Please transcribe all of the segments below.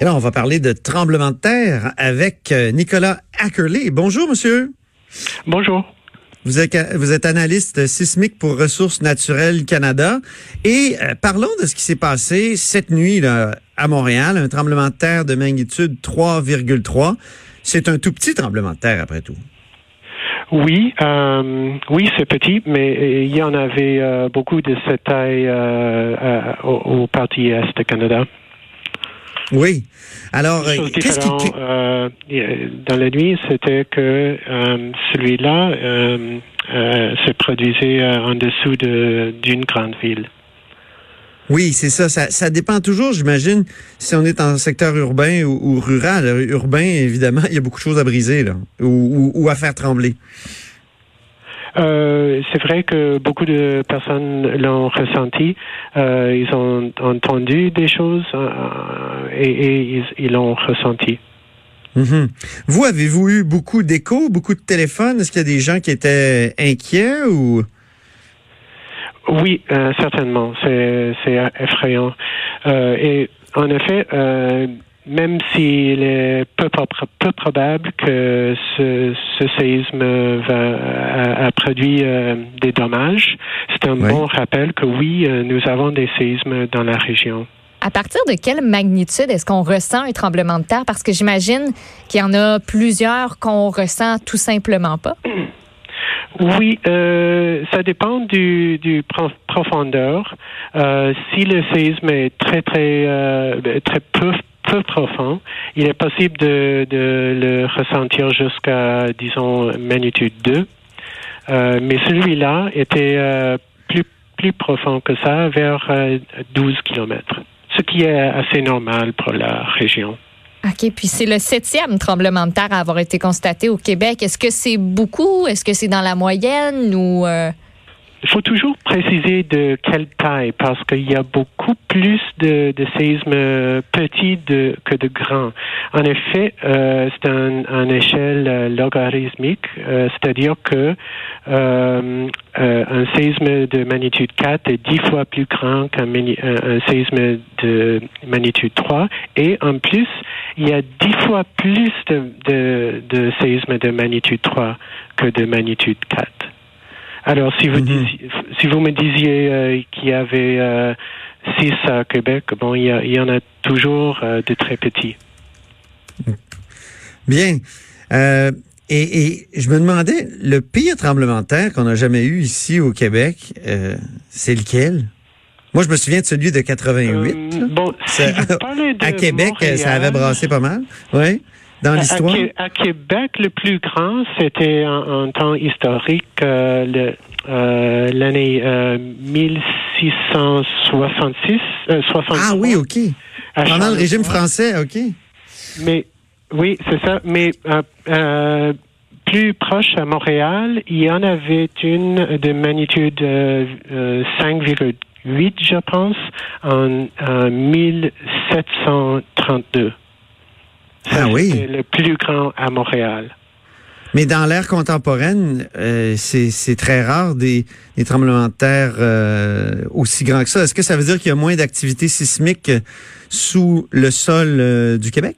Et là, on va parler de tremblement de terre avec euh, Nicolas Ackerley. Bonjour, monsieur. Bonjour. Vous êtes, vous êtes analyste sismique pour Ressources naturelles Canada. Et euh, parlons de ce qui s'est passé cette nuit là, à Montréal, un tremblement de terre de magnitude 3,3. C'est un tout petit tremblement de terre, après tout. Oui, euh, oui, c'est petit, mais il y en avait euh, beaucoup de cette taille euh, au, au parti est de Canada. Oui. Alors, Chose qu'est-ce qui... euh, dans la nuit, c'était que euh, celui-là euh, euh, se produisait euh, en dessous de- d'une grande ville. Oui, c'est ça. ça. ça dépend toujours, j'imagine, si on est en secteur urbain ou, ou rural. Euh, Urbain, évidemment, il y a beaucoup de choses à briser là, ou, ou- ou à faire trembler. Euh, c'est vrai que beaucoup de personnes l'ont ressenti. Euh, ils ont entendu des choses euh, et, et ils- l'ont ressenti. Mhm. Vous, avez-vous eu beaucoup d'échos, beaucoup de téléphones? Est-ce qu'il y a des gens qui étaient inquiets ou... Oui, euh, certainement. C'est c'est effrayant. Euh, et en effet, euh, même s'il est peu, pro- peu probable que ce, ce séisme va, a, a produit euh, des dommages, c'est un Oui. bon rappel que oui, euh, nous avons des séismes dans la région. À partir de quelle magnitude est-ce qu'on ressent un tremblement de terre? Parce que j'imagine qu'il y en a plusieurs qu'on ressent tout simplement pas. Oui, euh, ça dépend du, du prof- profondeur. Euh, si le séisme est très très euh, très peu, profond, il est possible de, le ressentir jusqu'à disons magnitude 2. Euh, mais celui-là était euh, plus plus profond que ça, vers euh, 12 kilomètres, ce qui est assez normal pour la région. OK, puis c'est le septième tremblement de terre à avoir été constaté au Québec. Est-ce que c'est beaucoup? Est-ce que c'est dans la moyenne ou... Il faut toujours préciser de quelle taille parce qu'il y a beaucoup plus de, de séismes euh, petits de, que de grands. En effet, euh, c'est un, une échelle euh, logarithmique, euh, c'est-à-dire que euh, euh, un séisme de magnitude 4 est dix fois plus grand qu'un un, un séisme de magnitude 3 et en plus, il y a dix fois plus de, de, de séismes de magnitude 3 que de magnitude 4. Alors, si vous, Mhm. disiez- si vous me disiez euh, qu'il y avait euh, six à Québec, bon, il y, en a toujours euh, de très petits. Bien. Euh, et, et je me demandais, le pire tremblement de terre qu'on a jamais eu ici au Québec, c'est lequel? Moi, je me souviens de celui de 88. Euh, là. bon, si à Québec, Montréal, ça avait brassé pas mal. Oui. Dans à- l'histoire? À, Qué- à Québec, le plus grand, c'était en, en temps historique euh, euh, l'année euh, 1666. euh, 63, Ah oui, OK. Pendant le régime français, OK. Mais oui, c'est ça. Mais plus proche à Montréal, il y en avait une de magnitude euh, euh, 5,8, je pense, en, en 1732. Ah Ça, oui. Le plus grand à Montréal. Mais dans l'ère contemporaine, euh, c'est très rare des, des tremblements de terre euh, aussi grands que ça. Est-ce que ça veut dire qu'il y a moins d'activité sismique sous le sol euh, du Québec?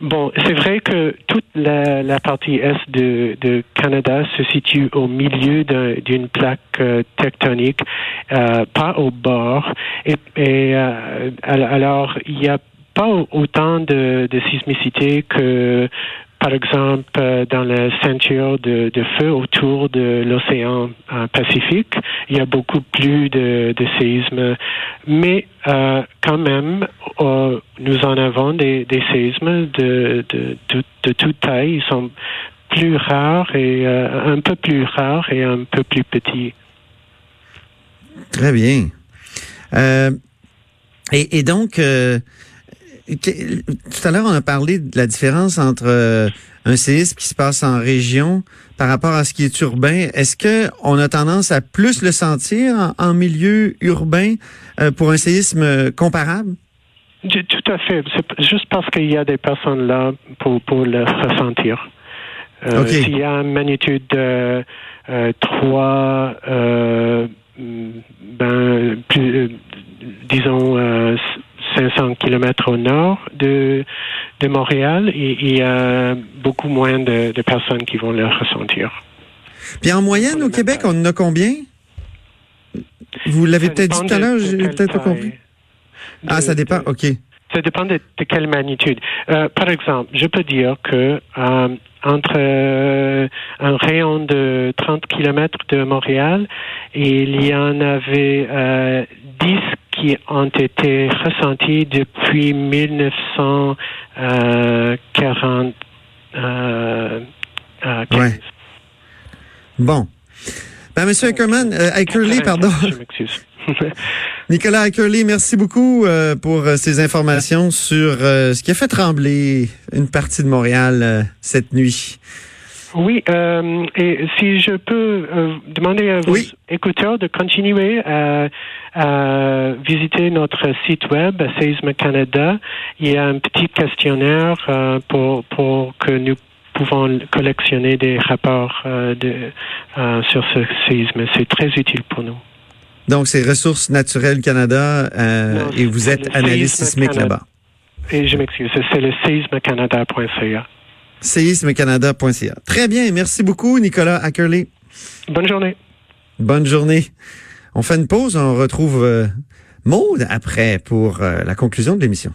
Bon, c'est vrai que toute la, la partie est de, de Canada se situe au milieu d'un- d'une plaque euh, tectonique, euh, pas au bord. Et, et, euh, al- alors, il n'y a pas autant de, sismicité que, par exemple, euh, dans la ceinture de, feu autour de l'océan euh, Pacifique. Il y a beaucoup plus de, séismes. Mais euh, quand même, nous en avons des, séismes de, de, toute taille. Ils sont plus rares et un peu plus rares et un peu plus petits. Très bien. Et, donc, tout à l'heure, on a parlé de la différence entre euh, un séisme qui se passe en région par rapport à ce qui est urbain. Est-ce que on a tendance à plus le sentir en, en milieu urbain euh, pour un séisme euh, comparable? Tout à fait. C'est juste parce qu'il y a des personnes là pour, pour le ressentir. Euh. S'il y a une magnitude de euh, 3, euh, mm, ben, plus, disons, 500 kilomètres au nord de, de Montréal, et il y a beaucoup moins de, de personnes qui vont le ressentir. Puis en moyenne, au Québec, on en a combien? Vous l'avez peut-être dit tout à l'heure, j'ai peut-être pas compris. Ah, ça dépend, OK. Ça dépend de, quelle magnitude. Euh, par exemple, je peux dire que euh, entre euh, un rayon de 30 kilomètres de Montréal, il y en avait 10 qui ont été ressentis depuis 1940. Euh, euh, 15. Ouais. Bon. Ben, Monsieur Ackerman, euh, Ackerley, 84, pardon. Je m'excuse. Nicolas Ackerley, merci beaucoup euh, pour euh, ces informations sur euh, ce qui a fait trembler une partie de Montréal euh, cette nuit. Oui, euh, et si je peux euh, demander à vos Oui. écouteurs de continuer à, à visiter notre site web, Séisme Canada. Il y a un petit questionnaire euh, pour, pour que nous pouvons collectionner des rapports euh, de, euh, sur ce séisme. C'est très utile pour nous. Donc, c'est Ressources naturelles Canada euh, Non, et vous êtes analyste sismique là-bas. Et je m'excuse, c'est le séismecanada.ca. séismecanada.ca. Très bien, merci beaucoup Nicolas Ackerley. Bonne journée. Bonne journée. On fait une pause, on retrouve euh, Maude après pour euh, la conclusion de l'émission.